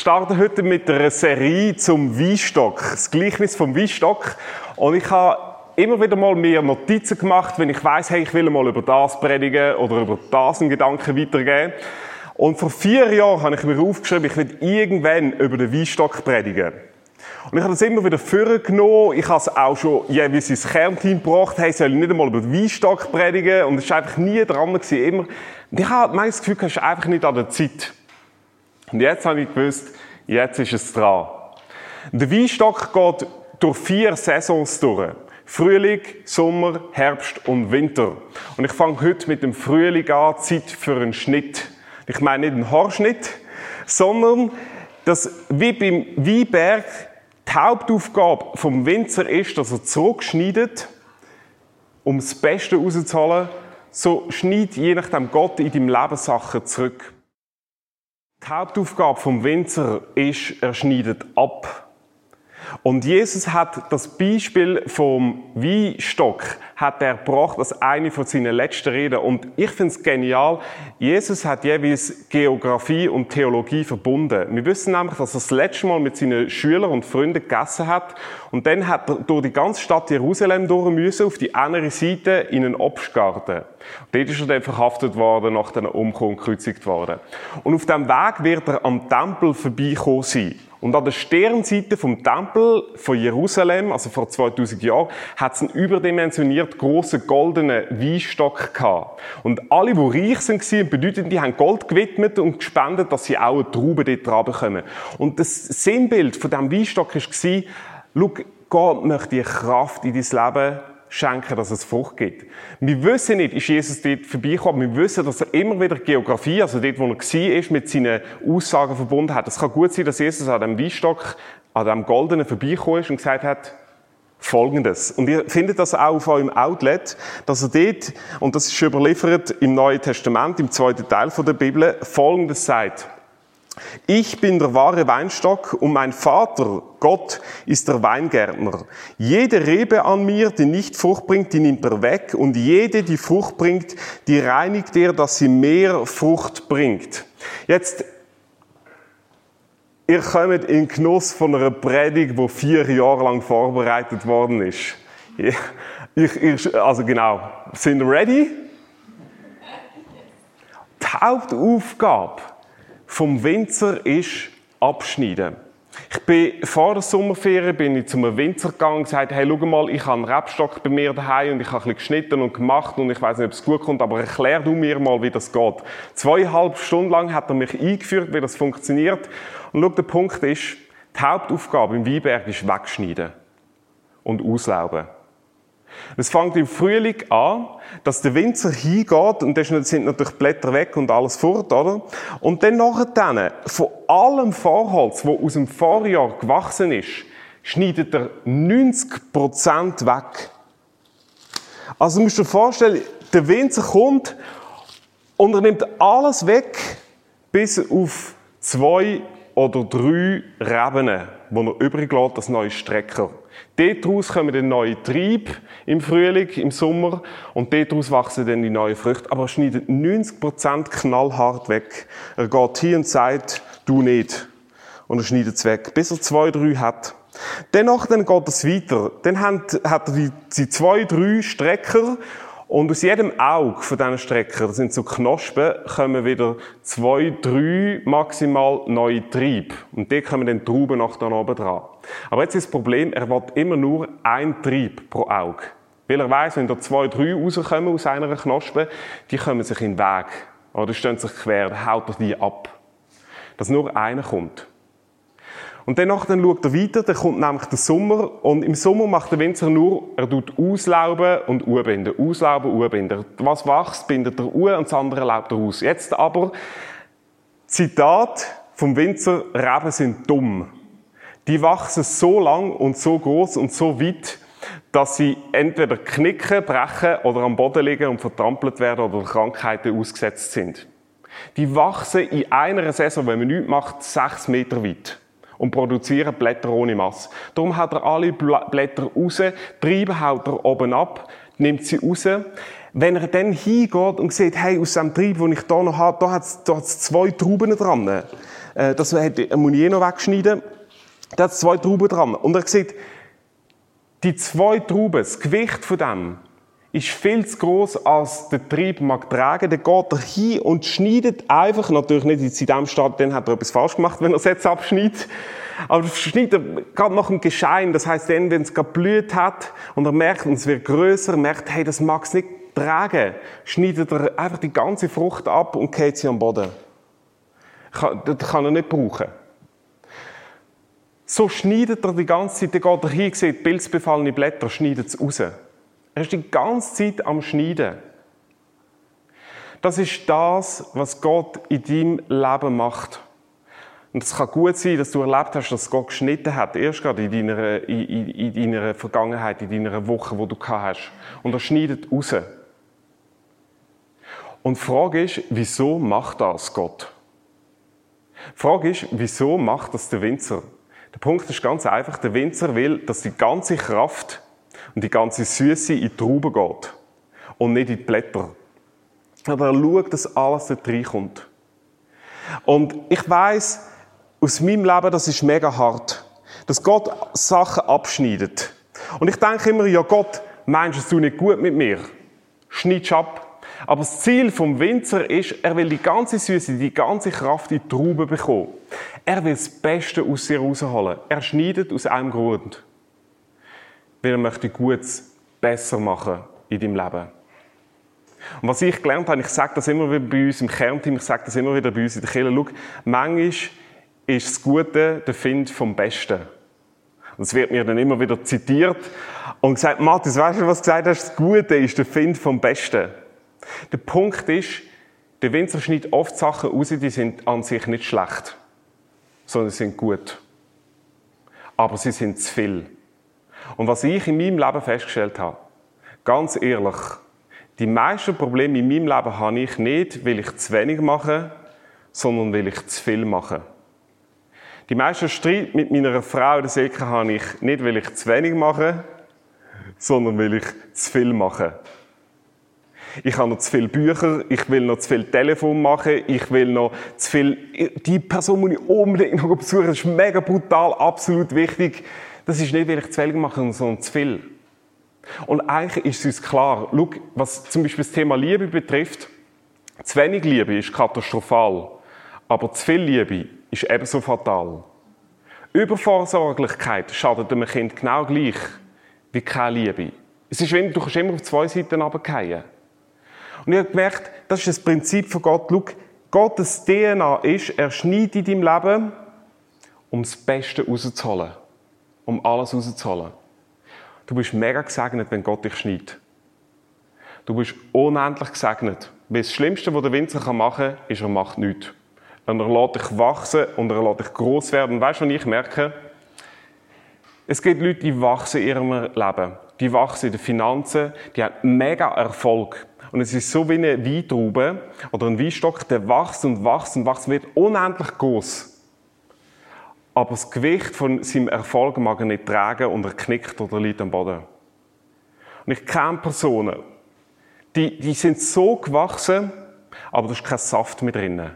starte heute mit einer Serie zum Weinstock, das Gleichnis vom Weinstock. Und ich habe immer wieder mal mir Notizen gemacht, wenn ich weiß, hey, ich will mal über das predigen oder über das einen Gedanken weitergeben. Und vor vier Jahren habe ich mir aufgeschrieben, ich will irgendwann über den Weinstock predigen. Und ich habe das immer wieder vorgenommen. Ich habe es auch schon jeweils ins Kernteam gebracht. Hey, soll ich nicht einmal über den Weinstock predigen? Und es war einfach nie dran gewesen. Immer. Und ich habe mein Gefühl, es ist einfach nicht an der Zeit. Und jetzt habe ich gewusst, jetzt ist es dran. Der Weinstock geht durch vier Saisons durch. Frühling, Sommer, Herbst und Winter. Und ich fange heute mit dem Frühling an, Zeit für einen Schnitt. Ich meine nicht einen Haarschnitt, sondern dass, wie beim Weinberg, die Hauptaufgabe vom Winzer ist, dass er zurückschneidet, um das Beste rauszuholen. So schneidet je nachdem Gott in deinem Leben Sachen zurück. Die Hauptaufgabe vom Winzer ist, er schneidet ab. Und Jesus hat das Beispiel vom Weinstock hat er gebracht als eine von seinen letzten Reden. Und ich finde es genial. Jesus hat jeweils Geografie und Theologie verbunden. Wir wissen nämlich, dass er das letzte Mal mit seinen Schülern und Freunden gegessen hat. Und dann hat er durch die ganze Stadt Jerusalem durch müssen, auf die andere Seite in einen Obstgarten. Und dort ist er dann verhaftet worden, nach einer Umkehr und gekreuzigt worden. Und auf dem Weg wird er am Tempel vorbeikommen sein. Und an der Sternseite vom Tempel von Jerusalem, also vor 2000 Jahren, hat es einen überdimensioniert grossen goldenen Weinstock gehabt. Und alle, die reich sind, bedeutet, die haben Gold gewidmet und gespendet, dass sie auch eine Traube dort dran bekommen. Und das Sinnbild von diesem Weinstock war, schau, Gott möchte dir Kraft in dein Leben schenken, dass es Frucht gibt. Wir wissen nicht, ist Jesus dort vorbeigekommen, wir wissen, dass er immer wieder Geografie, also dort, wo er war, mit seinen Aussagen verbunden hat. Es kann gut sein, dass Jesus an dem Weinstock, an dem Goldenen vorbeigekommen ist und gesagt hat, Folgendes. Und ihr findet das auch auf eurem Outlet, dass er dort, und das ist überliefert im Neuen Testament, im zweiten Teil der Bibel, Folgendes sagt. Ich bin der wahre Weinstock und mein Vater, Gott, ist der Weingärtner. Jede Rebe an mir, die nicht Frucht bringt, die nimmt er weg und jede, die Frucht bringt, die reinigt er, dass sie mehr Frucht bringt. Jetzt, ihr kommt in Genuss von einer Predigt, die vier Jahre lang vorbereitet worden ist. Ich, ich, also genau, sind ready? Die Hauptaufgabe vom Winzer ist abschneiden. Ich bin vor der Sommerferien bin ich zum Winzer gegangen und gesagt, hey, schau mal, ich habe einen Rebstock bei mir daheim und ich habe ein bisschen geschnitten und gemacht und ich weiß nicht, ob es gut kommt, aber erklär du mir mal, wie das geht. Zweieinhalb Stunden lang hat er mich eingeführt, wie das funktioniert. Und schau, der Punkt ist, die Hauptaufgabe im Weinberg ist wegschneiden und auslauben. Es fängt im Frühling an, dass der Winzer hingeht und dann sind natürlich Blätter weg und alles fort, oder? Und dann nachher von allem Vorholz, wo aus dem Vorjahr gewachsen ist, schneidet er 90% weg. Also du musst dir vorstellen, der Winzer kommt und er nimmt alles weg, bis auf zwei oder drei Reben, die er übrig lässt, das neue Strecker. Daraus kommen dann neue Trieb im Frühling, im Sommer und daraus wachsen dann die neuen Früchte. Aber er schneidet 90% knallhart weg. Er geht hin und sagt, du nicht. Und er schneidet es weg, bis er zwei, drei hat. Dennoch dann geht es weiter. Dann hat, hat er die, die zwei, drei Strecker und aus jedem Auge von diesen Strecker, das sind so Knospen, kommen wieder zwei, drei maximal neue Triebe. Und die kommen dann Trauben nach da oben dran. Aber jetzt ist das Problem, er will immer nur ein Trieb pro Auge. Weil er weiss, wenn da zwei, drei rauskommen aus einer Knospe, die kommen sich in den Weg. Oder stehen sich quer, dann haut er die ab. Dass nur einer kommt. Und danach dann schaut er weiter, dann kommt nämlich der Sommer und im Sommer macht der Winzer nur, er tut auslauben und urbinden, auslauben, urbinden. Was wächst, bindet er ur und das andere laubt er aus. Jetzt aber, Zitat vom Winzer, Reben sind dumm. Die wachsen so lang und so groß und so weit, dass sie entweder knicken, brechen oder am Boden liegen und vertrampelt werden oder Krankheiten ausgesetzt sind. Die wachsen in einer Saison, wenn man nichts macht, sechs Meter weit und produzieren Blätter ohne Masse. Darum haut er alle Blätter raus, Triebe haut er oben ab, nimmt sie raus. Wenn er dann hingeht und sieht, hey, aus dem Trieb, den ich hier noch habe, da hat es zwei Trauben dran, äh, das muss ich noch wegschneiden. Da hat zwei Trauben dran. Und er sieht, die zwei Trauben, das Gewicht von dem, ist viel zu groß, als der Trieb mag tragen. Dann geht er hin und schneidet einfach, natürlich nicht in diesem Start, dann hat er etwas falsch gemacht, wenn er es jetzt abschneidet. Aber er schneidet er gerade nach dem Geschein. Das heißt, dann, wenn es gerade blüht hat und er merkt, und es wird größer, merkt, hey, das mag es nicht tragen, schneidet er einfach die ganze Frucht ab und geht sie am Boden. Das kann er nicht brauchen. So schneidet er die ganze Zeit, dann geht er hin, sieht pilzbefallene Blätter, schneidet es raus. Er ist die ganze Zeit am Schneiden. Das ist das, was Gott in deinem Leben macht. Und es kann gut sein, dass du erlebt hast, dass Gott geschnitten hat, erst gerade in deiner, in, in, in deiner Vergangenheit, in deiner Woche, wo du hast. Und er schneidet raus. Und die Frage ist, wieso macht das Gott? Die Frage ist, wieso macht das der Winzer? Der Punkt ist ganz einfach, der Winzer will, dass die ganze Kraft und die ganze Süße in die Trauben geht und nicht in die Blätter. Aber er schaut, dass alles da reinkommt. Und ich weiß aus meinem Leben, das ist mega hart, dass Gott Sachen abschneidet. Und ich denke immer, ja Gott, meinst du nicht gut mit mir? Schneid's ab. Aber das Ziel vom Winzer ist, er will die ganze Süße, die ganze Kraft in die Trauben bekommen. Er will das Beste aus ihr rausholen. Er schneidet aus einem Grund. Weil er möchte Gutes besser machen in deinem Leben. Und was ich gelernt habe, ich sage das immer wieder bei uns im Kernteam, ich sage das immer wieder bei uns in der Kirche, schau, manchmal ist das Gute der Find vom Besten. Und es wird mir dann immer wieder zitiert und gesagt, Matthias, weißt du, was du gesagt hast? Das Gute ist der Find vom Besten. Der Punkt ist, der Winzer schneidet oft Sachen raus, die sind an sich nicht schlecht, sondern sind gut. Aber sie sind zu viel. Und was ich in meinem Leben festgestellt habe, ganz ehrlich, die meisten Probleme in meinem Leben habe ich nicht, weil ich zu wenig mache, sondern weil ich zu viel mache. Die meisten Streit mit meiner Frau, der Silke, habe ich nicht, weil ich zu wenig mache, sondern weil ich zu viel mache ich habe noch zu viele Bücher, ich will noch zu viel Telefon machen, ich will noch zu viel, die Person muss ich unbedingt noch besuchen, das ist mega brutal, absolut wichtig. Das ist nicht, weil ich zu wenig mache, sondern zu viel. Und eigentlich ist es uns klar, schau, was zum Beispiel das Thema Liebe betrifft, zu wenig Liebe ist katastrophal, aber zu viel Liebe ist ebenso fatal. Übervorsorglichkeit schadet einem Kind genau gleich wie keine Liebe. Es ist, wenn du kannst immer auf zwei Seiten runterfallen. Und ich habe gemerkt, das ist das Prinzip von Gott. Schau, Gottes DNA ist, er schneidet in deinem Leben, um das Beste rauszuholen. Um alles rauszuholen. Du bist mega gesegnet, wenn Gott dich schneidet. Du bist unendlich gesegnet. Weil das Schlimmste, was der Winzer machen kann, ist, er macht nichts. Und er lässt dich wachsen und er lässt dich gross werden. Und weißt du, was ich merke? Es gibt Leute, die wachsen in ihrem Leben. Die wachsen in den Finanzen, die haben mega Erfolg. Und es ist so wie eine Weintraube oder ein Weinstock, der wächst und wächst und wächst, wird unendlich groß. Aber das Gewicht von seinem Erfolg mag er nicht tragen und er knickt oder liegt am Boden. Und ich kenne Personen, die, die sind so gewachsen, aber da ist kein Saft mehr drin.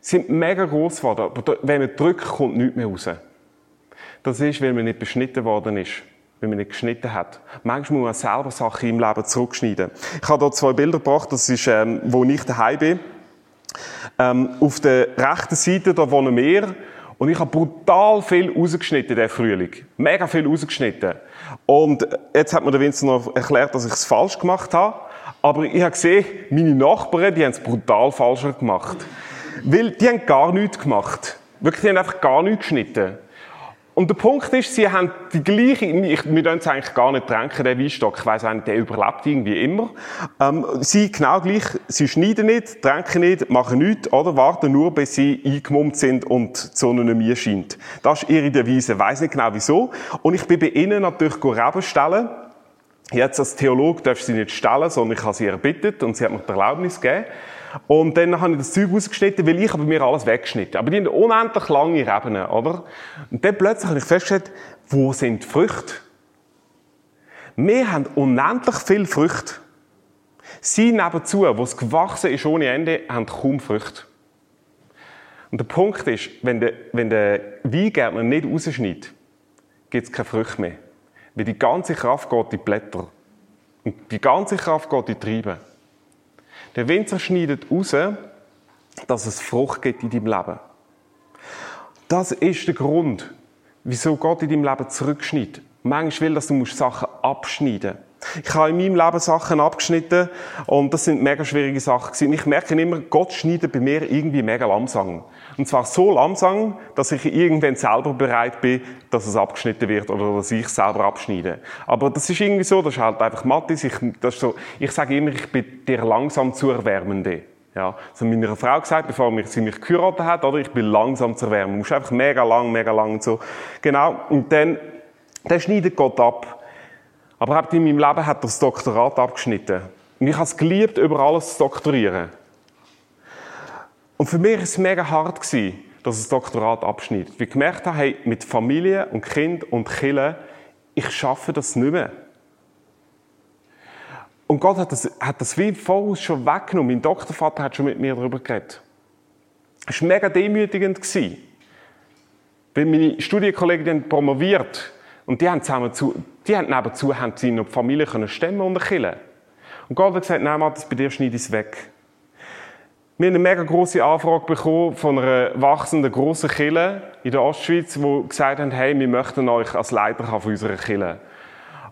Sie sind mega groß geworden, aber wenn man drückt, kommt nichts mehr raus. Das ist, weil man nicht beschnitten worden ist wenn man nicht geschnitten hat. Manchmal muss man selber Sachen im Leben zurückschneiden. Ich habe hier zwei Bilder gebracht, das ist, ähm, wo ich daheim bin. Ähm, auf der rechten Seite, da wohnen wir. Und ich habe brutal viel rausgeschnitten, der Frühling. Mega viel rausgeschnitten. Und jetzt hat mir der Vincent noch erklärt, dass ich es falsch gemacht habe. Aber ich habe gesehen, meine Nachbarn, die haben es brutal falscher gemacht. Weil die haben gar nichts gemacht. Wirklich, die haben einfach gar nichts geschnitten. Und der Punkt ist, sie haben die gleiche, ich, wir dürfen es eigentlich gar nicht tränken, der Weinstock. Ich weiss auch nicht, der überlebt irgendwie immer. Ähm, sie genau gleich, sie schneiden nicht, tränken nicht, machen nichts, oder warten nur, bis sie eingemummt sind und Sonne nicht mehr scheint. Das ist ihre Devise. Ich weiss nicht genau wieso. Und ich bin bei ihnen natürlich Reben stellen. Jetzt als Theologe darf ich sie nicht stellen, sondern ich habe sie erbittet und sie hat mir die Erlaubnis gegeben. Und dann habe ich das Zeug rausgeschnitten, weil ich habe mir alles weggeschnitten. Aber die haben unendlich lange Reben, oder? Und dann plötzlich habe ich festgestellt, wo sind die Früchte? Wir haben unendlich viele Früchte. Sie nebenzu, wo es gewachsen ist ohne Ende, haben kaum Früchte. Und Und der Punkt ist, wenn der, wenn der Weingärtner nicht rausschneidet, gibt es keine Früchte mehr. Weil die ganze Kraft geht in die Blätter. Und die ganze Kraft geht in die Triebe. Der Winzer schneidet raus, dass es Frucht gibt in deinem Leben. Das ist der Grund, wieso Gott in deinem Leben zurückschneidet. Manchmal will, dass du Sachen abschneiden musst. Ich habe in meinem Leben Sachen abgeschnitten und das sind mega schwierige Sachen gewesen. Ich merke immer, Gott schneidet bei mir irgendwie mega langsam. Und zwar so langsam, dass ich irgendwann selber bereit bin, dass es abgeschnitten wird oder dass ich selber abschneide. Aber das ist irgendwie so, das ist halt einfach Mathis. Ich, das ist so, ich sage immer, ich bin der langsam zu erwärmende. Ja, so meiner Frau gesagt, bevor sie mich geheiratet hat, oder? Ich bin langsam zu erwärmen. Du musst einfach mega lang, mega lang und so. Genau. Und dann, dann schneidet Gott ab. Aber in meinem Leben hat er das Doktorat abgeschnitten. Und ich habe es geliebt, über alles zu doktorieren. Und für mich war es mega hart, dass das Doktorat abschneidet. Weil ich gemerkt habe, hey, mit Familie und Kind und Kille, ich schaffe das nicht mehr. Und Gott hat das, hat das wie voraus schon weggenommen. Mein Doktorvater hat schon mit mir darüber geredet. Es war mega demütigend. Weil meine Studienkollegen promoviert und die haben zusammen zu, die haben nebenzu haben sie noch die Familie können stemmen und killen. Und Gott hat gesagt, nein, Matthias, bei dir schneide ich es weg. Wir haben eine mega grosse Anfrage bekommen von einer wachsenden grossen Kille in der Ostschweiz, die gesagt haben, hey, wir möchten euch als Leiter von unserer Kille.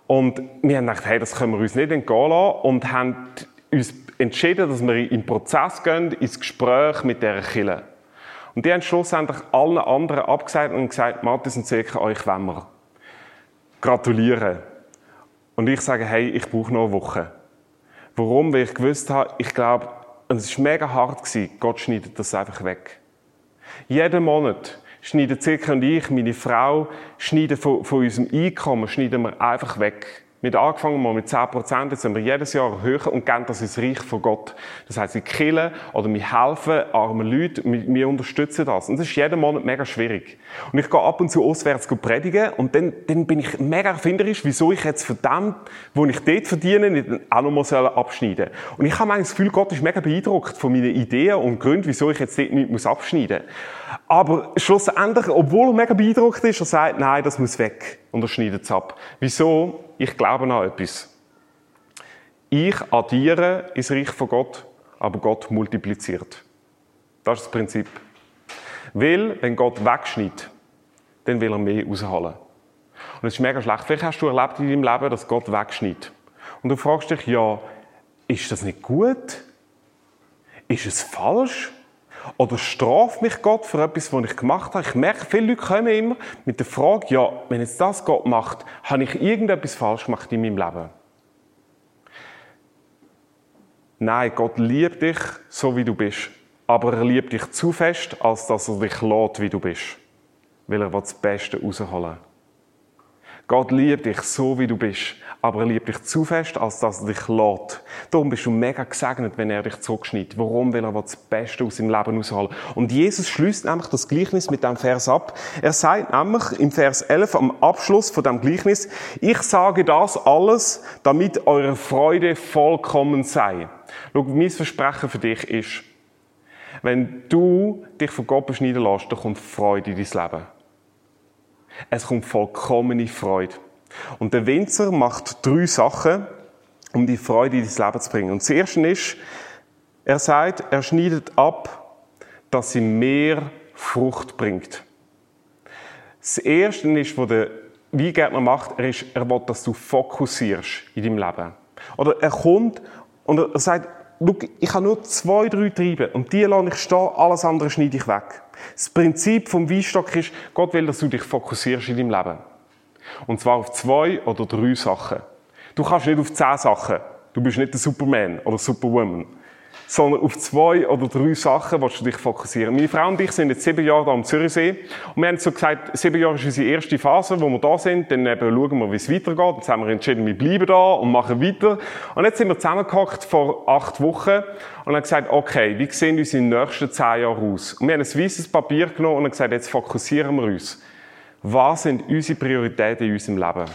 Und wir haben gedacht, hey, das können wir uns nicht entgehen lassen und haben uns entschieden, dass wir in den Prozess gehen, ins Gespräch mit dieser Kille. Und die haben schlussendlich allen anderen abgesagt und gesagt, Matthias und Zeke, euch wollen wir gratulieren. Und ich sage, hey, ich brauche noch eine Woche. Warum? Weil ich gewusst habe, ich glaube, es war mega hart. Gott schneidet das einfach weg. Jeden Monat schneiden Zirka und ich, meine Frau, schneiden von, von unserem Einkommen, schneiden wir einfach weg. Wir angefangen mal mit 10 Prozent, jetzt sind wir jedes Jahr höher und geben das ins Reich von Gott. Das heisst, wir killen oder wir helfen armen Leuten, wir, wir, unterstützen das. Und das ist jeden Monat mega schwierig. Und ich gehe ab und zu auswärts predigen und dann, dann bin ich mega erfinderisch, wieso ich jetzt von dem, wo ich dort verdiene, nicht auch noch mal abschneiden soll. Und ich habe das Gefühl, Gott ist mega beeindruckt von meinen Ideen und Gründen, wieso ich jetzt dort nicht abschneiden muss. Aber schlussendlich, obwohl er mega beeindruckt ist, er sagt, nein, das muss weg. Und er schneidet es ab. Wieso? Ich glaube an etwas. Ich addiere ins Reich von Gott, aber Gott multipliziert. Das ist das Prinzip. Weil, wenn Gott wegschneidet, dann will er mehr rausholen. Und es ist mega schlecht. Vielleicht hast du erlebt in deinem Leben, dass Gott wegschneidet. Und du fragst dich, ja, ist das nicht gut? Ist es falsch? Oder straft mich Gott für etwas, was ich gemacht habe? Ich merke, viele Leute kommen immer mit der Frage, ja, wenn jetzt das Gott macht, habe ich irgendetwas falsch gemacht in meinem Leben? Nein, Gott liebt dich so, wie du bist. Aber er liebt dich zu fest, als dass er dich lädt, wie du bist. Weil er das Beste rausholen will. Gott liebt dich so, wie du bist, aber er liebt dich zu fest, als dass er dich lädt. Darum bist du mega gesegnet, wenn er dich zurückschneidet. Warum? Weil er das Beste aus seinem Leben ausholen Und Jesus schließt nämlich das Gleichnis mit dem Vers ab. Er sagt nämlich im Vers 11 am Abschluss von dem Gleichnis, ich sage das alles, damit eure Freude vollkommen sei. Schau, mein Versprechen für dich ist, wenn du dich von Gott beschneiden lässt, dann kommt Freude in dein Leben. Es kommt vollkommene Freude. Und der Winzer macht drei Sachen, um die Freude in dein Leben zu bringen. Und das erste ist, er sagt, er schneidet ab, dass sie mehr Frucht bringt. Das erste ist, was der Weingärtner macht, er, ist, er will, dass du fokussierst in deinem Leben. Oder er kommt und er sagt, ich habe nur zwei, drei Triebe und die lasse ich stehen, alles andere schneide ich weg. Das Prinzip vom Weinstock ist, Gott will, dass du dich fokussierst in deinem Leben. Und zwar auf zwei oder drei Sachen. Du kannst nicht auf zehn Sachen. Du bist nicht der Superman oder Superwoman sondern auf zwei oder drei Sachen willst du dich fokussieren. Meine Frau und ich sind jetzt sieben Jahre da am Zürichsee und wir haben so gesagt, sieben Jahre ist unsere erste Phase, wo wir da sind, dann eben schauen wir, wie es weitergeht. Jetzt haben wir entschieden, wir bleiben da und machen weiter. Und jetzt sind wir zusammengehockt vor acht Wochen und haben gesagt, okay, wie sehen unsere nächsten zehn Jahre aus? Und wir haben ein weißes Papier genommen und haben gesagt, jetzt fokussieren wir uns. Was sind unsere Prioritäten in unserem Leben?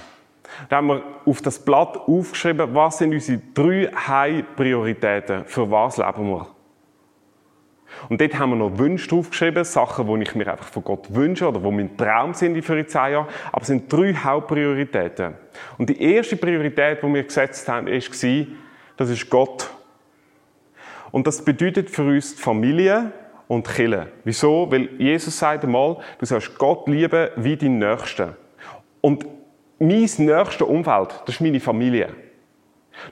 Da haben wir auf das Blatt aufgeschrieben, was sind unsere drei High-Prioritäten, für was leben wir. Und dort haben wir noch Wünsche draufgeschrieben, Sachen, die ich mir einfach von Gott wünsche oder die mein Traum sind für die zehn Jahre. Aber es sind drei Hauptprioritäten. Und die erste Priorität, die wir gesetzt haben, war, das ist Gott. Und das bedeutet für uns die Familie und die. Wieso? Weil Jesus sagt einmal, du sollst Gott lieben wie deinen Nächsten. Und mein nächstes Umfeld, das ist meine Familie.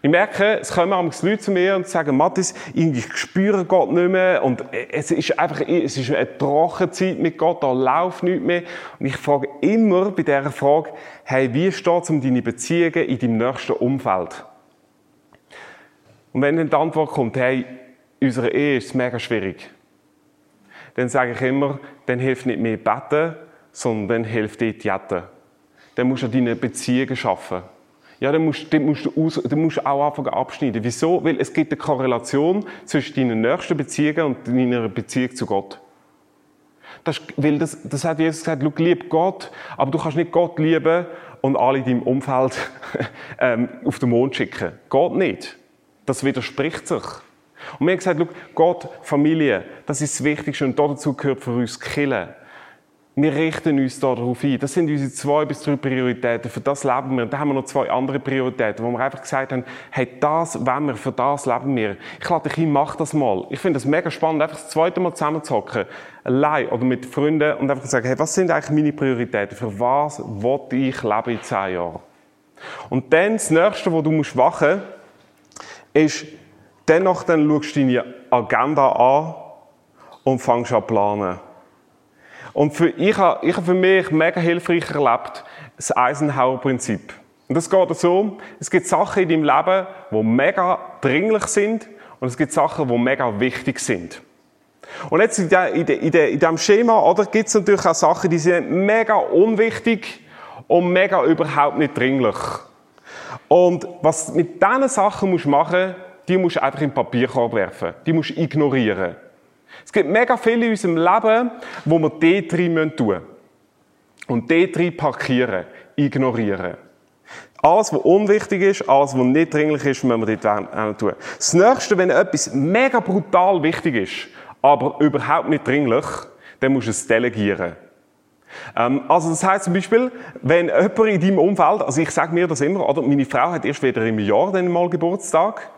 Ich merke, es kommen manchmal Leute zu mir und sagen, Mathis, ich spüre Gott nicht mehr und es ist einfach, es ist eine Trockenzeit mit Gott, da läuft nichts mehr. Und ich frage immer bei dieser Frage, hey, wie steht es um deine Beziehungen in deinem nächsten Umfeld? Und wenn dann die Antwort kommt, hey, unsere Ehe ist mega schwierig, dann sage ich immer, dann hilft nicht mehr beten, sondern dann hilft dir jetten. Dann musst du deine Beziehungen schaffen. Ja, dann musst, dann musst, du, aus, dann musst du auch anfangen abschneiden. Wieso? Weil es gibt eine Korrelation zwischen deinen nächsten Beziehungen und deiner Beziehung zu Gott. Das, weil das, das hat Jesus gesagt, schau, lieb Gott, aber du kannst nicht Gott lieben und alle in deinem Umfeld ähm, auf den Mond schicken. Geht nicht. Das widerspricht sich. Und wir haben gesagt, schau, Gott, Familie, das ist das Wichtigste und dazu gehört für uns Killen. Wir richten uns darauf ein. Das sind unsere zwei bis drei Prioritäten. Für das leben wir. Und dann haben wir noch zwei andere Prioritäten, wo wir einfach gesagt haben, hey, das wollen wir, für das leben wir. Ich lade dich ein, mach das mal. Ich finde es mega spannend, einfach das zweite Mal zusammenzuhocken, allein oder mit Freunden und einfach zu sagen, hey, was sind eigentlich meine Prioritäten? Für was will ich leben in zehn Jahren? Und dann das Nächste, wo du musst machen, ist, dennoch dann schaust du deine Agenda an und fängst an zu planen. Und für, ich habe, ich habe für mich mega hilfreich erlebt, das Eisenhower-Prinzip. Und das geht so, es gibt Sachen in deinem Leben, die mega dringlich sind und es gibt Sachen, die mega wichtig sind. Und jetzt in, der, in, der, in, der, in diesem Schema oder, gibt es natürlich auch Sachen, die sind mega unwichtig und mega überhaupt nicht dringlich. Und was mit diesen Sachen musst du machen, die musst du einfach in den Papierkorb werfen. Die musst du ignorieren. Es gibt mega viele in unserem Leben, wo wir dort drin tun müssen. Und dort drin parkieren, ignorieren. Alles, was unwichtig ist, alles, was nicht dringlich ist, müssen wir dort tun. Das Nächste, wenn etwas mega brutal wichtig ist, aber überhaupt nicht dringlich, dann musst du es delegieren. Ähm, also das heißt zum Beispiel, wenn jemand in deinem Umfeld, also ich sage mir das immer, oder meine Frau hat erst wieder im Jahr dann mal Geburtstag,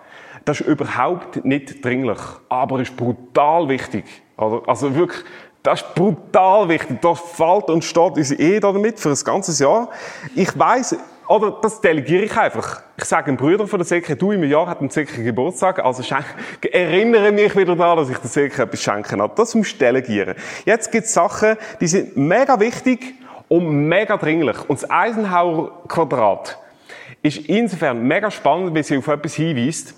das ist überhaupt nicht dringlich, aber ist brutal wichtig. Also wirklich, das ist brutal wichtig. Da fällt und steht unsere Ehe damit für ein ganzes Jahr. Ich weiß, oder das delegiere ich einfach. Ich sage einem Bruder von der Säcke, du im Jahr hat ein Säcke Geburtstag, also schenk, erinnere mich wieder daran, dass ich der Säcke etwas schenken habe. Das musst du delegieren. Jetzt gibt es Sachen, die sind mega wichtig und mega dringlich. Und das Eisenhower-Quadrat ist insofern mega spannend, weil sie auf etwas hinweist,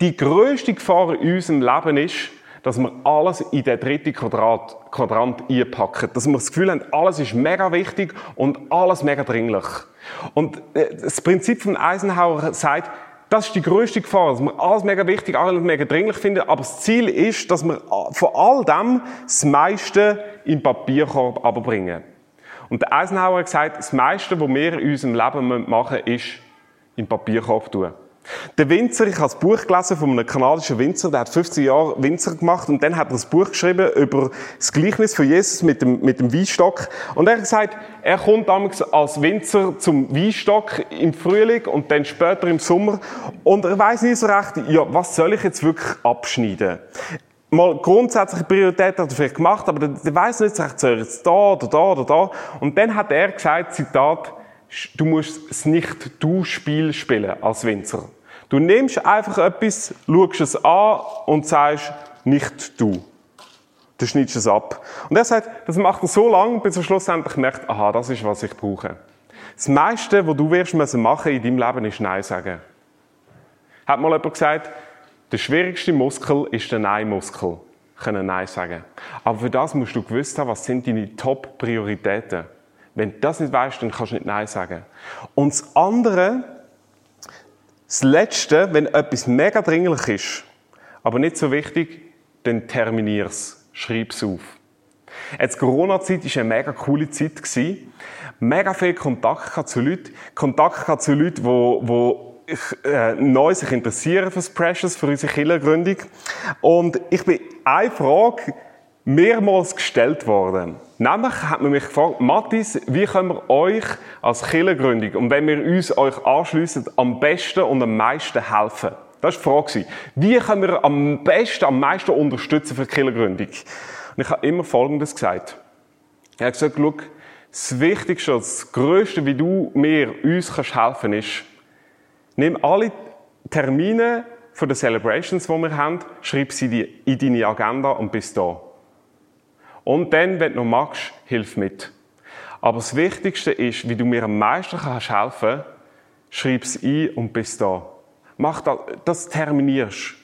die grösste Gefahr in unserem Leben ist, dass wir alles in den dritten Quadrat, Quadrant einpacken. Dass wir das Gefühl haben, alles ist mega wichtig und alles mega dringlich. Und äh, das Prinzip von Eisenhower sagt, das ist die grösste Gefahr, dass wir alles mega wichtig, alles mega dringlich finden. Aber das Ziel ist, dass wir von all dem das meiste im Papierkorb abbringen. Und der Eisenhower hat gesagt, das meiste, was wir in unserem Leben machen müssen, ist im Papierkorb tun. Der Winzer, ich habe das Buch gelesen von einem kanadischen Winzer, der hat 15 Jahre Winzer gemacht und dann hat er ein Buch geschrieben über das Gleichnis von Jesus mit dem, mit dem Weinstock. Und er hat gesagt, er kommt damals als Winzer zum Weinstock im Frühling und dann später im Sommer und er weiß nicht so recht, ja, was soll ich jetzt wirklich abschneiden? Mal grundsätzliche Priorität hat er vielleicht gemacht, aber der weiß nicht so recht, soll jetzt da oder da oder da? Und dann hat er gesagt, Zitat, du musst das Nicht-Du-Spiel spielen als Winzer. Du nimmst einfach etwas, schaust es an und sagst, nicht du. Du schneidest es ab. Und er sagt, das macht er so lange, bis er schlussendlich merkt, aha, das ist, was ich brauche. Das meiste, was du wirst müssen machen in deinem Leben, ist Nein sagen. Hat mal jemand gesagt, der schwierigste Muskel ist der Nein-Muskel. Können Nein sagen. Aber für das musst du gewusst haben, was sind deine Top-Prioritäten. Wenn du das nicht weißt, dann kannst du nicht Nein sagen. Und das andere, das Letzte, wenn etwas mega dringlich ist, aber nicht so wichtig, dann terminier es. Schreib es auf. Jetzt, Corona-Zeit war eine mega coole Zeit. Mega viel Kontakt zu Leuten. Kontakt zu Leuten, die, die äh, neu sich interessieren für das Precious, für unsere Killergründung. Und ich bin eine Frage mehrmals gestellt worden. Nämlich hat man mich gefragt, Mathis, wie können wir euch als Killergründung und wenn wir uns euch anschliessen, am besten und am meisten helfen? Das war die Frage. Wie können wir am besten, am meisten unterstützen für die Killergründung? Und ich habe immer Folgendes gesagt. Ich habe gesagt, schau, das Wichtigste, das Größte, wie du mir, uns kannst helfen, ist, nimm alle Termine von den Celebrations, die wir haben, schreib sie in deine Agenda und bist da. Und dann, wenn du noch magst, hilf mit. Aber das Wichtigste ist, wie du mir am meisten kannst helfen, schreib es ein und bist da. Mach das, das terminierst.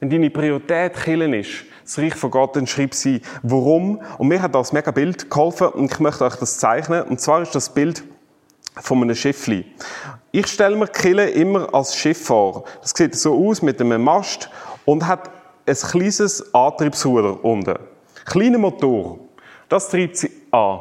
Wenn deine Priorität killen ist, das Reich von Gott, dann schreib sie, warum. Und mir hat das mega Bild geholfen und ich möchte euch das zeichnen. Und zwar ist das Bild von einem Schiffli. Ich stelle mir Kille immer als Schiff vor. Das sieht so aus mit einem Mast und hat ein kleines Antriebsruder unten. Kleiner Motor. Das treibt sie an.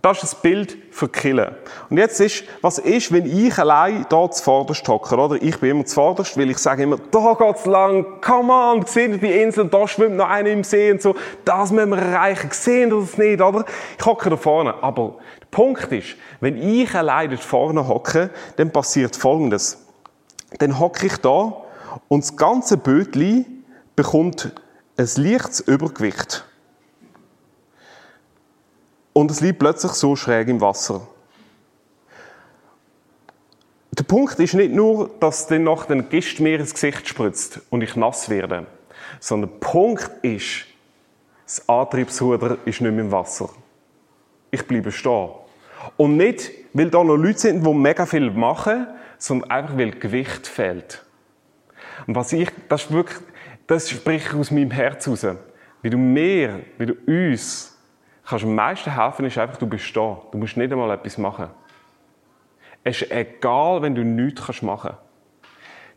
Das ist das Bild für Kille. Und jetzt ist, was ist, wenn ich allein da zuvorderst hocke, oder? Ich bin immer zuvorderst, weil ich sage immer, da geht's lang, come on, seht die Insel, da schwimmt noch einer im See und so, das müssen wir erreichen, sehen das nicht, oder? Ich hocke da vorne. Aber der Punkt ist, wenn ich allein da vorne hocke, dann passiert Folgendes. Dann hocke ich da und das ganze Bötli bekommt ein leichtes Übergewicht. Und es liegt plötzlich so schräg im Wasser. Der Punkt ist nicht nur, dass dann noch den Gist mir ins Gesicht spritzt und ich nass werde, sondern der Punkt ist, das Antriebsruder ist nicht mehr im Wasser. Ich bleibe stehen. Und nicht, weil da noch Leute sind, die mega viel machen, sondern einfach, weil Gewicht fehlt. Und was ich, das ist wirklich, das spricht aus meinem Herz raus. Wie du mir, wie du uns kannst am meisten helfen, ist einfach, du bist da. Du musst nicht einmal etwas machen. Es ist egal, wenn du nichts machen kannst.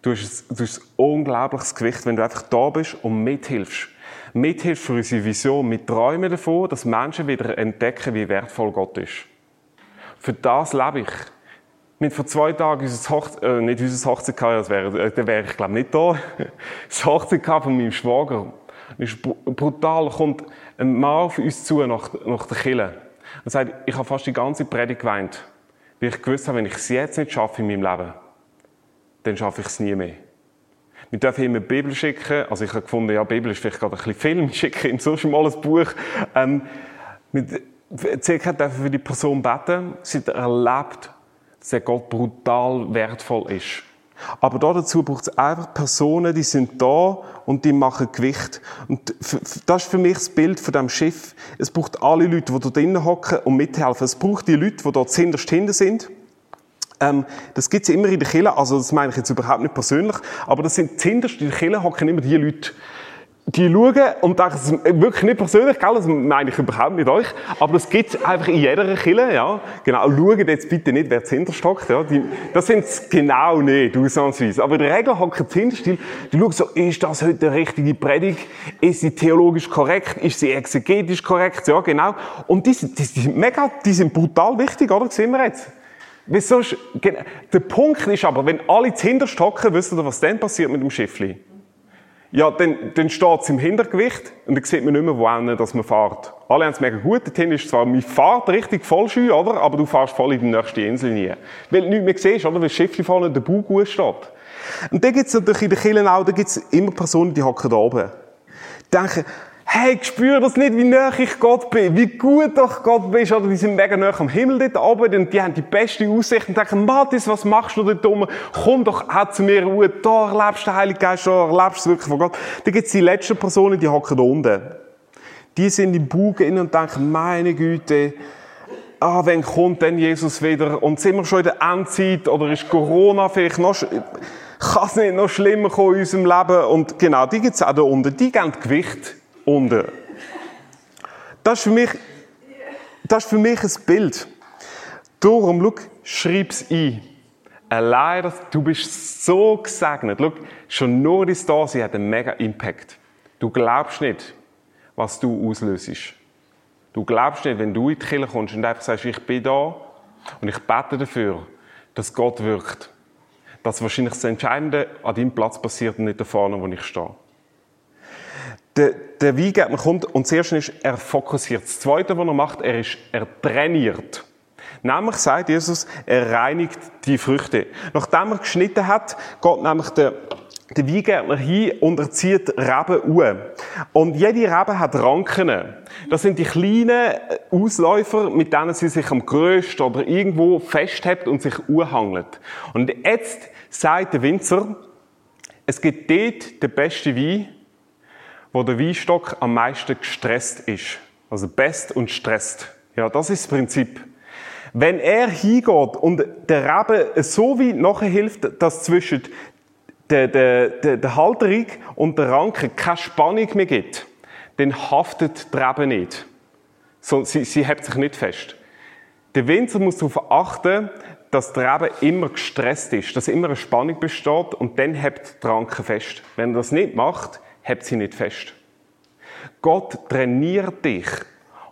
Du hast, du hast ein unglaubliches Gewicht, wenn du einfach da bist und mithilfst. Mithilfst für unsere Vision. Wir träumen davon, dass Menschen wieder entdecken, wie wertvoll Gott ist. Für das lebe ich. Wir vor zwei Tagen unser Hochze äh, nicht unser Hochzeit gehabt, wäre, äh, dann wäre ich glaube nicht da. Das Hochzeit von meinem Schwager. Das ist brutal. Kommt ein Mann auf uns zu nach, nach der Kille und sagt, ich habe fast die ganze Predigt geweint, weil ich gewusst habe, wenn ich es jetzt nicht schaffe in meinem Leben, dann schaffe ich es nie mehr. Wir dürfen ihm eine Bibel schicken. Also ich habe gefunden, ja, Bibel ist vielleicht gerade ein bisschen Film. Ich schicke ihm so schon mal ein Buch. Ähm, mit circa dürfen für die Person beten. Sie erlebt, dass der Gott brutal wertvoll ist. Aber dazu braucht es einfach Personen, die sind da und die machen Gewicht. Und das ist für mich das Bild von dem Schiff. Es braucht alle Leute, die dort drinnen hocken und mithelfen. Es braucht die Leute, die dort hinterst hinten sind. Ähm, das gibt es immer in der Kille, also das meine ich jetzt überhaupt nicht persönlich, aber das sind hinterst in der Kille hocken immer die Leute, die schauen und denken, wirklich nicht persönlich, gell? das meine ich überhaupt nicht euch, aber das gibt es einfach in jeder Kille, ja. Genau, schauen jetzt bitte nicht, wer hinterstockt, ja. Die, das sind genau nicht, ausnahmsweise. Aber in der Regel hocken die Hinterstil, die schauen so, ist das heute die richtige Predigt? Ist sie theologisch korrekt? Ist sie exegetisch korrekt? Ja, genau. Und die sind, die sind mega, die sind brutal wichtig, oder? Sehen wir jetzt. Wieso? Der Punkt ist aber, wenn alle hinterst hocken, wisst ihr, was dann passiert mit dem Schiffli? Ja, dann, dann steht es im Hintergewicht und dann sieht man nicht mehr, wo dass man fährt. Alle haben es mega gut. Dorthin ist zwar, man fährt richtig voll schön, oder? Aber du fährst voll in die nächste Insel nie. Weil du nichts mehr siehst, oder? Weil das Schiff vorne der Bau gut steht. Und dann gibt es natürlich in den Kirchen auch, da gibt es immer Personen, die hocken da oben. Die denken, hey, ich spüre das nicht, wie nah ich Gott bin, wie gut doch Gott bist, oder die sind mega nah am Himmel dort oben und die haben die beste Aussicht und denken, Mathis, was machst du dort oben? Komm doch auch zu mir Ruhe, da erlebst du den Heiligen Geist, da erlebst du wirklich von Gott. Dann gibt es die letzten Personen, die hocken da unten. Die sind im Bug und denken, meine Güte, ah, wenn kommt denn Jesus wieder? Und sind wir schon in der Endzeit oder ist Corona vielleicht noch, kann es nicht noch schlimmer kommen in unserem Leben? Und genau, die gibt es auch da unten. Die geben Gewicht unten. Das ist für mich, das ist für mich ein Bild. Darum, schau, schreib es ein. Allein, du bist so gesegnet. Schau, schon nur dein Dasein hat einen mega Impact. Du glaubst nicht, was du auslöst. Du glaubst nicht, wenn du in die Kirche kommst und einfach sagst, ich bin da und ich bete dafür, dass Gott wirkt. dass wahrscheinlich das Entscheidende an deinem Platz passiert und nicht da vorne, wo ich stehe. Der, der Weingärtner kommt und das erste ist, er fokussiert. Das zweite, was er macht, er ist, er trainiert. Nämlich sagt Jesus, er reinigt die Früchte. Nachdem er geschnitten hat, geht nämlich der, der Weingärtner hin und er zieht Reben an. Und jede Rebe hat Ranken. Das sind die kleinen Ausläufer, mit denen sie sich am grössten oder irgendwo festhält und sich anhangelt. Und jetzt sagt der Winzer, es gibt dort den besten Wein, wo der Weinstock am meisten gestresst ist. Also best und stresst. Ja, das ist das Prinzip. Wenn er hingeht und der Rebe so weit nachher hilft, dass zwischen der, der, der, der Halterung und der Ranke keine Spannung mehr gibt, dann haftet die Rebe nicht. So, sie, sie hebt sich nicht fest. Der Winzer muss darauf achten, dass der Rebe immer gestresst ist, dass immer eine Spannung besteht und dann hebt die Ranke fest. Wenn er das nicht macht, hebt sie nicht fest. Gott trainiert dich.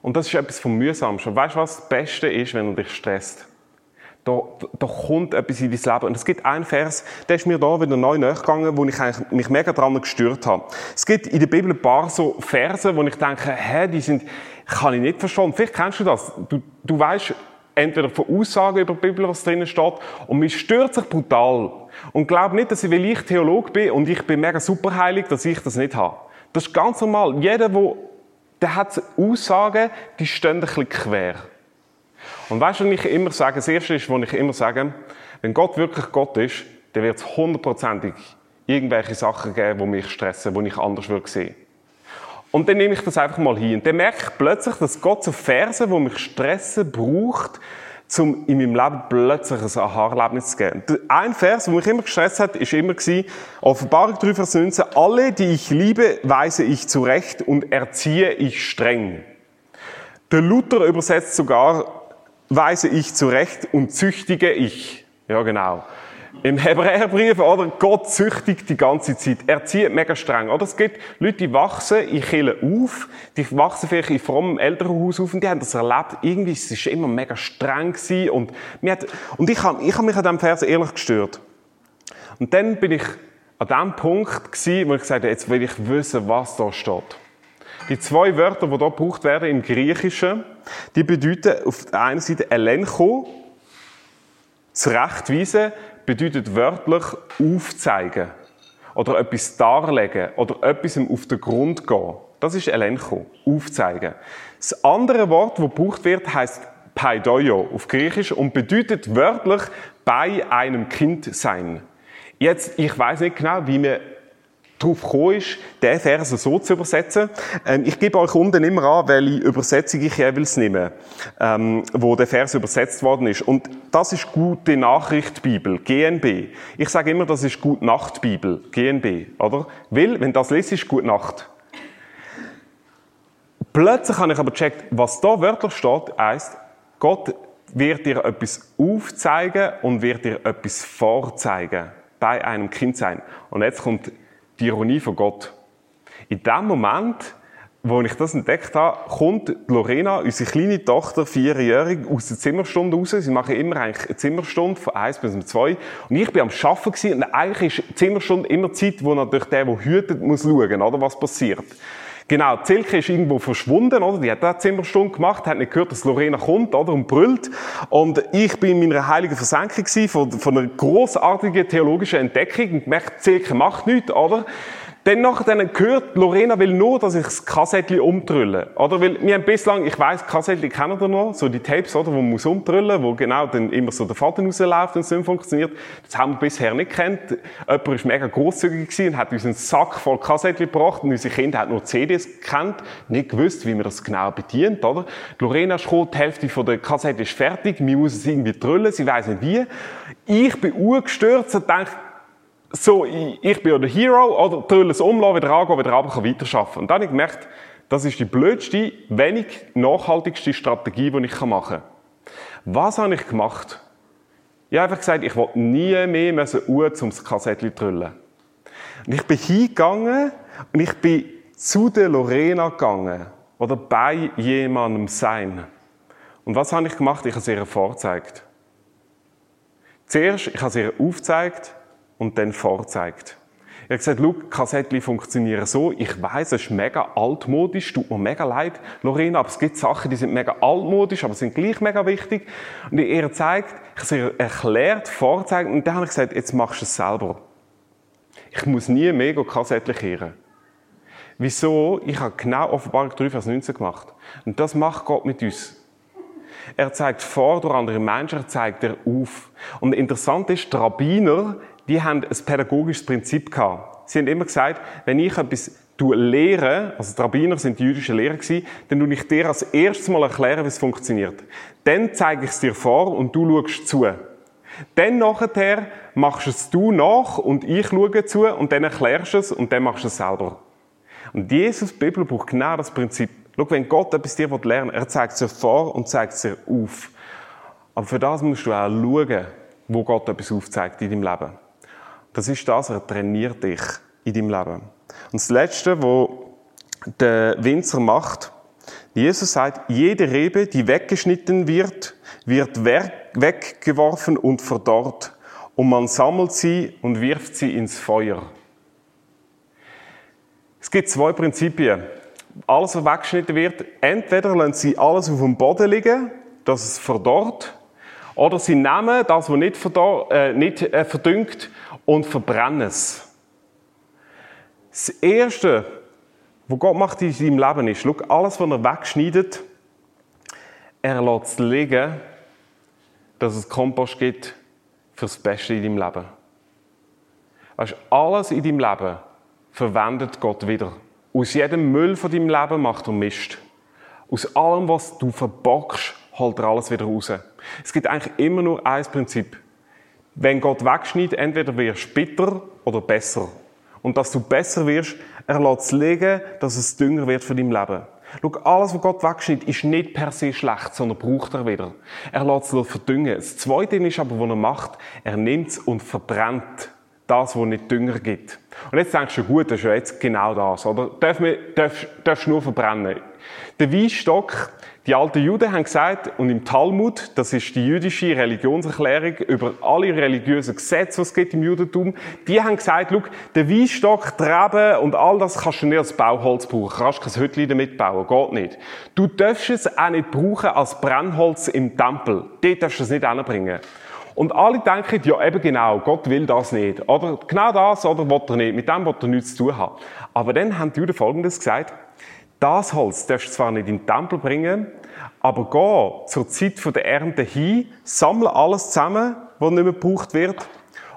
Und das ist etwas vom Mühsamsten. Weißt du, was das Beste ist, wenn er dich stresst? Da, da kommt etwas in dein Leben. Und es gibt einen Vers, der ist mir da wieder neu nachgegangen, wo ich eigentlich mich mega dran gestört habe. Es gibt in der Bibel ein paar so Verse, wo ich denke, hä, die sind, kann ich nicht verstehen. Vielleicht kennst du das. Du, du weißt entweder von Aussagen über die Bibel, was drinnen steht, und mich stört sich brutal. Und glaub nicht, dass ich, weil ich Theolog bin und ich bin mega superheilig, dass ich das nicht habe. Das ist ganz normal. Jeder, der, der hat Aussagen, die stehen ein bisschen quer. Und weißt du, was ich immer sage? Das Erste ist, was ich immer sage, wenn Gott wirklich Gott ist, dann wird es hundertprozentig irgendwelche Sachen geben, die mich stressen, die ich anders würde sehen. Und dann nehme ich das einfach mal hin. Und dann merke ich plötzlich, dass Gott so Verse, die mich stressen, braucht, um in meinem Leben plötzlich ein Aha-Erlebnis zu geben. Ein Vers, der mich immer gestresst hat, ist immer gewesen, Offenbarung 3, Vers 19, alle, die ich liebe, weise ich zurecht und erziehe ich streng. Der Luther übersetzt sogar, weise ich zurecht und züchtige ich. Ja, genau. Im Hebräerbrief, oder? Gott züchtigt die ganze Zeit. Er zieht mega streng. Oder es gibt Leute, die wachsen in Kirche auf, die wachsen vielleicht in frommem Elternhaus auf und die haben das erlebt. Irgendwie, es ist immer mega streng und, mir hat, und ich habe ich hab mich an diesem Vers ehrlich gestört. Und dann bin ich an dem Punkt gewesen, wo ich gesagt habe, jetzt will ich wissen, was da steht. Die zwei Wörter, die hier gebraucht werden im Griechischen, die bedeuten auf der einen Seite Elencho, zurechtweisen, bedeutet wörtlich aufzeigen. Oder etwas darlegen. Oder etwas auf den Grund gehen. Das ist Elencho. Aufzeigen. Das andere Wort, das gebraucht wird, heißt Paidoio auf Griechisch und bedeutet wörtlich bei einem Kind sein. Jetzt, ich weiß nicht genau, wie man darauf gekommen ist, den Vers so zu übersetzen. Ähm, ich gebe euch unten immer an, welche Übersetzung ich jeweils nehme, ähm, wo der Vers übersetzt worden ist. Und das ist Gute Nachricht Bibel, GNB. Ich sage immer, das ist Gute Nacht Bibel, GNB, oder? Weil, wenn das liest, ist Gute Nacht. Plötzlich habe ich aber gecheckt, was da wörtlich steht, heisst, Gott wird dir etwas aufzeigen und wird dir etwas vorzeigen bei einem Kind sein. Und jetzt kommt die Ironie von Gott. In dem Moment, wo ich das entdeckt habe, kommt Lorena, unsere kleine Tochter, vierjährig, aus der Zimmerstunde raus. Sie machen immer eigentlich eine Zimmerstunde von eins bis um zwei. Und ich bin am Arbeiten und eigentlich ist Zimmerstunde immer Zeit, wo natürlich der, der hütet, muss schauen, oder, was passiert. Genau, Zilke ist irgendwo verschwunden, oder? Die hat da Zimmerstunde gemacht, hat nicht gehört, dass Lorena kommt, oder? Und brüllt. Und ich bin in meiner heiligen Versenkung gewesen, von, von einer großartigen theologischen Entdeckung und gemerkt, Zilke macht nichts, oder? Dann nachher dann gehört, Lorena will nur, dass ich das Kassettchen umtrülle. Oder? Weil wir haben bislang, ich weiss, Kassettchen kennen ihr noch, so die Tapes, oder? Wo man muss umtrüllen, wo genau dann immer so der Faden rausläuft und so funktioniert. Das haben wir bisher nicht kennt. Jemand war mega grosszügig gewesen und hat uns einen Sack voll Kassettchen gebracht und unsere Kinder haben nur CDs gekannt, nicht gewusst, wie man das genau bedient, oder? Lorena ist gekommen, die Hälfte von der Kassette ist fertig, wir müssen es irgendwie trüllen, sie weiss nicht wie. Ich bin urgestürzt und dachte, so, ich bin ja der Hero, oder drülle es umlassen, wieder angehen, wieder runter, weiterarbeiten. Und dann habe ich gemerkt, das ist die blödste, wenig nachhaltigste Strategie, die ich machen kann. Was habe ich gemacht? Ich habe einfach gesagt, ich will nie mehr müssen Uhr zum Kassettchen drüllen. Und ich bin hingegangen und ich bin zu der Lorena gegangen. Oder bei jemandem sein. Und was habe ich gemacht? Ich habe es ihr vorgezeigt. Zuerst, ich habe es ihr aufgezeigt, und dann vorzeigt. Er hat gesagt, schau, Kassettchen funktionieren so. Ich weiß, es ist mega altmodisch, tut mir mega leid, Lorena, aber es gibt Sachen, die sind mega altmodisch, aber sind gleich mega wichtig. Und er zeigt, ich habe erklärt, vorzeigt, und dann habe ich gesagt, jetzt machst du es selber. Ich muss nie mega Kassettchen kehren. Wieso? Ich habe genau Offenbarung 3, Vers 19 gemacht. Und das macht Gott mit uns. Er zeigt vor durch andere Menschen, er zeigt er auf. Und interessant ist, die Rabbiner, die haben ein pädagogisches Prinzip gehabt. Sie haben immer gesagt, wenn ich etwas lehre, also die Rabbiner sind die jüdischen Lehrer gewesen, dann tue ich dir als erstes mal erklären, wie es funktioniert. Dann zeige ich es dir vor und du schaust zu. Dann nachher machst es du nach und ich schaue zu und dann erklärst du es und dann machst du es selber. Und Jesus, Bibel braucht genau das Prinzip. Schau, wenn Gott etwas dir lernen will, er zeigt es dir vor und zeigt es dir auf. Aber für das musst du auch schauen, wo Gott etwas aufzeigt in deinem Leben. Das ist das, er trainiert dich in deinem Leben. Und das Letzte, was der Winzer macht, Jesus sagt, jede Rebe, die weggeschnitten wird, wird weggeworfen und verdorrt. Und man sammelt sie und wirft sie ins Feuer. Es gibt zwei Prinzipien. Alles, was weggeschnitten wird, entweder lassen sie alles auf dem Boden liegen, dass es verdorrt, oder sie nehmen das, was nicht, verdorrt, äh, nicht äh, verdünkt, und verbrennen es. Das Erste, was Gott macht in seinem Leben ist, schau, alles, was er wegschneidet, er lässt es liegen, dass es Kompost gibt für das Beste in deinem Leben. Weißt, alles in deinem Leben verwendet Gott wieder. Aus jedem Müll von deinem Leben macht er Mist. Aus allem, was du verbockst, holt er alles wieder raus. Es gibt eigentlich immer nur ein Prinzip. Wenn Gott wegschneidet, entweder wirst du bitter oder besser. Und dass du besser wirst, er lässt es liegen, dass es Dünger wird für dein Leben. Schau, alles, was Gott wegschneidet, ist nicht per se schlecht, sondern braucht er wieder. Er lässt es verdüngen. Das Zweite ist aber, was er macht, er nimmt es und verbrennt das, was nicht Dünger gibt. Und jetzt denkst du, gut, das ist ja jetzt genau das, oder? Darf, darf, darfst du nur verbrennen. Der Weinstock, die alten Juden haben gesagt, und im Talmud, das ist die jüdische Religionserklärung über alle religiösen Gesetze, die es gibt im Judentum, die haben gesagt, schau, der Weinstock, die Reben und all das kannst du nicht als Bauholz brauchen. Kannst kein Hütchen damit bauen. Geht nicht. Du darfst es auch nicht brauchen als Brennholz im Tempel. Dort darfst du es nicht anbringen. Und alle denken, ja, eben genau, Gott will das nicht. Oder genau das, oder will er nicht. Mit dem will er nichts zu tun haben. Aber dann haben die Juden Folgendes gesagt, das Holz darfst du zwar nicht in den Tempel bringen, aber geh zur Zeit der Ernte hin, sammle alles zusammen, was nicht mehr gebraucht wird,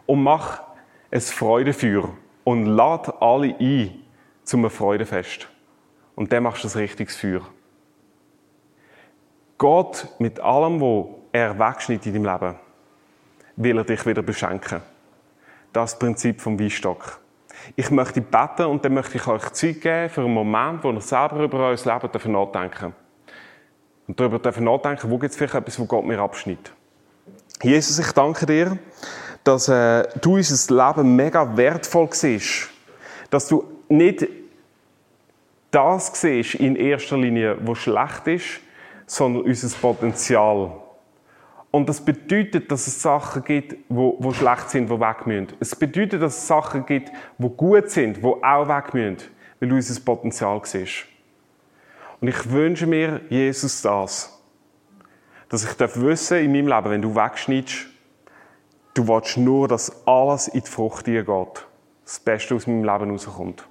und mach ein Freudefeuer und lad alle ein zum Freudefest. Und dann machst du ein richtiges Feuer. Gott mit allem, was er wegschneidet in deinem Leben, will er dich wieder beschenken. Das Prinzip vom Weinstock. Ich möchte beten und dann möchte ich euch Zeit geben für einen Moment, wo ihr selber über euer Leben dafür nachdenken Und darüber dürfen nachdenken, wo gibt es vielleicht etwas, wo Gott mir abschneidet. Jesus, ich danke dir, dass äh, du unser Leben mega wertvoll siehst. Dass du nicht das siehst in erster Linie, was schlecht ist, sondern unser Potenzial. Und das bedeutet, dass es Sachen gibt, wo, wo schlecht sind, die weg müssen. Es bedeutet, dass es Sachen gibt, die gut sind, die auch weg müssen, weil du unser Potenzial siehst. Und ich wünsche mir, Jesus, das. Dass ich wissen in meinem Leben, wenn du wegschneidest, du willst nur, dass alles in die Frucht dir geht. Das Beste aus meinem Leben rauskommt.